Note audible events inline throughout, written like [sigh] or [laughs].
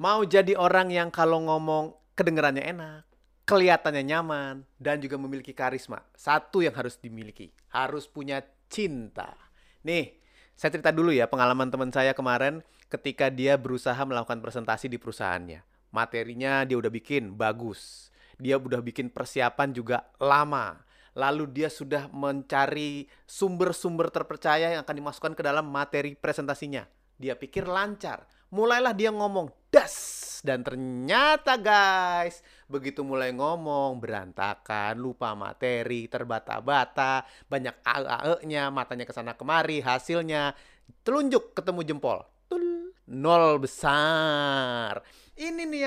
Mau jadi orang yang kalau ngomong kedengarannya enak, kelihatannya nyaman, dan juga memiliki karisma. Satu yang harus dimiliki, harus punya cinta. Nih, saya cerita dulu ya pengalaman teman saya kemarin ketika dia berusaha melakukan presentasi di perusahaannya. Materinya dia udah bikin bagus. Dia udah bikin persiapan juga lama. Lalu dia sudah mencari sumber-sumber terpercaya yang akan dimasukkan ke dalam materi presentasinya. Dia pikir lancar. Mulailah dia ngomong, das! Dan ternyata guys, begitu mulai ngomong, berantakan, lupa materi, terbata-bata, banyak ae-nya, matanya ke sana kemari, hasilnya telunjuk ketemu jempol. Tul, nol besar.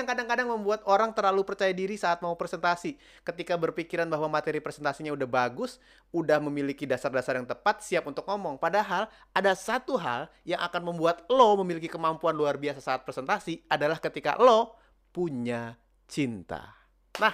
Yang kadang-kadang membuat orang terlalu percaya diri saat mau presentasi. Ketika berpikiran bahwa materi presentasinya udah bagus, udah memiliki dasar-dasar yang tepat, siap untuk ngomong. Padahal ada satu hal yang akan membuat lo memiliki kemampuan luar biasa saat presentasi adalah ketika lo punya cinta. Nah,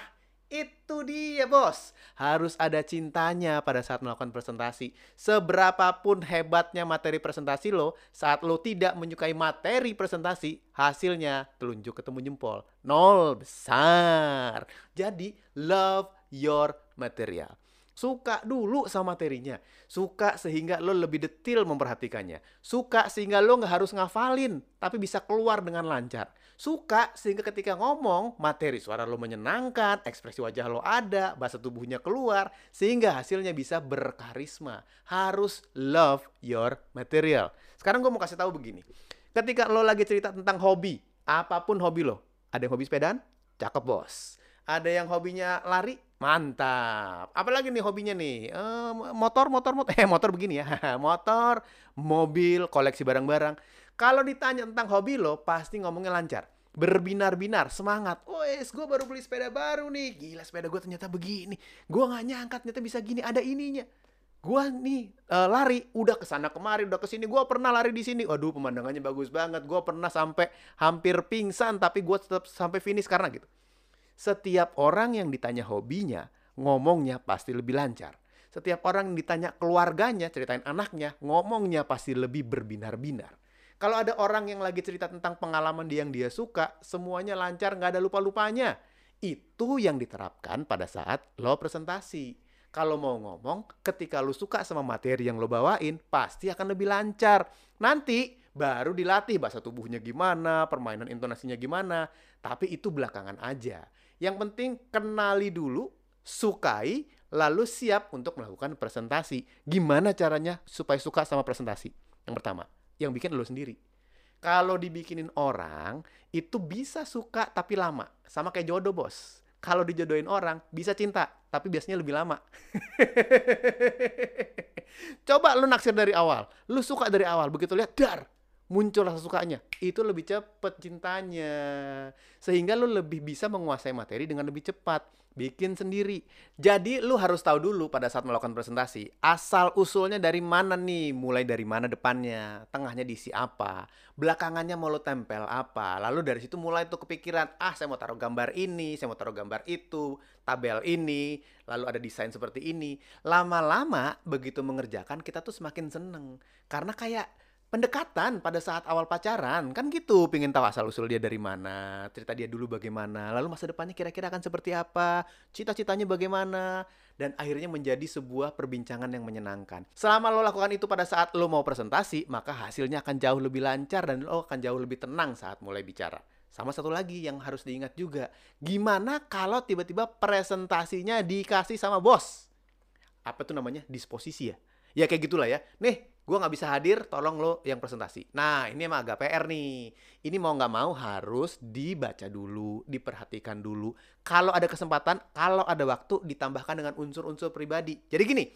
itu dia bos, harus ada cintanya pada saat melakukan presentasi. Seberapapun hebatnya materi presentasi lo, saat lo tidak menyukai materi presentasi, hasilnya telunjuk ketemu jempol. Nol besar. Jadi love your material. Suka dulu sama materinya. Suka sehingga lo lebih detail memperhatikannya. Suka sehingga lo nggak harus ngafalin, tapi bisa keluar dengan lancar suka sehingga ketika ngomong materi suara lo menyenangkan, ekspresi wajah lo ada, bahasa tubuhnya keluar sehingga hasilnya bisa berkarisma. Harus love your material. Sekarang gue mau kasih tahu begini. Ketika lo lagi cerita tentang hobi, apa pun hobi lo, ada yang hobi sepedaan? Cakep bos. Ada yang hobinya lari? Mantap. Apalagi nih hobinya nih? Uh, motor, motor, motor. [laughs] Eh, motor begini ya. [laughs] motor, mobil, koleksi barang-barang. Kalau ditanya tentang hobi lo, pasti ngomongnya lancar. Berbinar-binar, semangat. Wes, gue baru beli sepeda baru nih. Gila, sepeda gue ternyata begini. Gue gak nyangka ternyata bisa gini, ada ininya. Gue nih uh, lari, udah ke sana kemari, udah ke sini. Gue pernah lari di sini. Waduh, pemandangannya bagus banget. Gue pernah sampai hampir pingsan, tapi gue tetap sampai finish karena gitu. Setiap orang yang ditanya hobinya, ngomongnya pasti lebih lancar. Setiap orang yang ditanya keluarganya, ceritain anaknya, ngomongnya pasti lebih berbinar-binar. Kalau ada orang yang lagi cerita tentang pengalaman dia yang dia suka, semuanya lancar, nggak ada lupa-lupanya. Itu yang diterapkan pada saat lo presentasi. Kalau mau ngomong, ketika lo suka sama materi yang lo bawain, pasti akan lebih lancar. Nanti baru dilatih bahasa tubuhnya gimana, permainan intonasinya gimana. Tapi itu belakangan aja. Yang penting kenali dulu, sukai, lalu siap untuk melakukan presentasi. Gimana caranya supaya suka sama presentasi? Yang pertama, yang bikin lo sendiri. Kalau dibikinin orang, itu bisa suka tapi lama. Sama kayak jodoh, bos. Kalau dijodohin orang, bisa cinta, tapi biasanya lebih lama. [laughs] Coba lu naksir dari awal. Lu suka dari awal, begitu lihat, dar, muncul rasa sukanya. Itu lebih cepet cintanya. Sehingga lu lebih bisa menguasai materi dengan lebih cepat bikin sendiri. Jadi lu harus tahu dulu pada saat melakukan presentasi, asal usulnya dari mana nih, mulai dari mana depannya, tengahnya diisi apa, belakangannya mau lu tempel apa. Lalu dari situ mulai tuh kepikiran, ah saya mau taruh gambar ini, saya mau taruh gambar itu, tabel ini, lalu ada desain seperti ini. Lama-lama begitu mengerjakan kita tuh semakin seneng. Karena kayak pendekatan pada saat awal pacaran. Kan gitu pingin tahu asal usul dia dari mana cerita dia dulu bagaimana lalu masa depannya kira-kira akan seperti apa cita-citanya bagaimana dan akhirnya menjadi sebuah perbincangan yang menyenangkan. Selama lo lakukan itu pada saat lo mau presentasi maka hasilnya akan jauh lebih lancar dan lo akan jauh lebih tenang saat mulai bicara. Sama satu lagi yang harus diingat juga gimana kalau tiba-tiba presentasinya dikasih sama bos? Apa tuh namanya? Disposisi ya? Ya kayak gitulah ya. Nih gue nggak bisa hadir, tolong lo yang presentasi. Nah, ini emang agak PR nih. Ini mau nggak mau harus dibaca dulu, diperhatikan dulu. Kalau ada kesempatan, kalau ada waktu, ditambahkan dengan unsur-unsur pribadi. Jadi gini,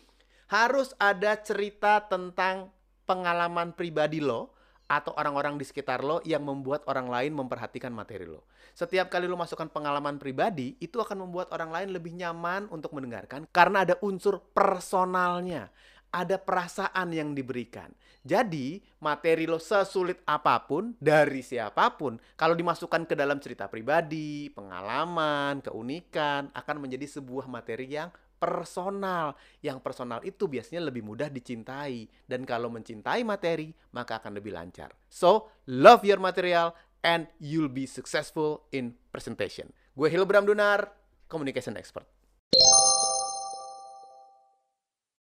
harus ada cerita tentang pengalaman pribadi lo atau orang-orang di sekitar lo yang membuat orang lain memperhatikan materi lo. Setiap kali lo masukkan pengalaman pribadi, itu akan membuat orang lain lebih nyaman untuk mendengarkan karena ada unsur personalnya ada perasaan yang diberikan. Jadi, materi lo sesulit apa pun dari siapa pun, kalau dimasukkan ke dalam cerita pribadi, pengalaman, keunikan, akan menjadi sebuah materi yang personal. Yang personal itu biasanya lebih mudah dicintai. Dan kalau mencintai materi, maka akan lebih lancar. So, love your material and you'll be successful in presentation. Gue Hilbram Dunar, communication expert.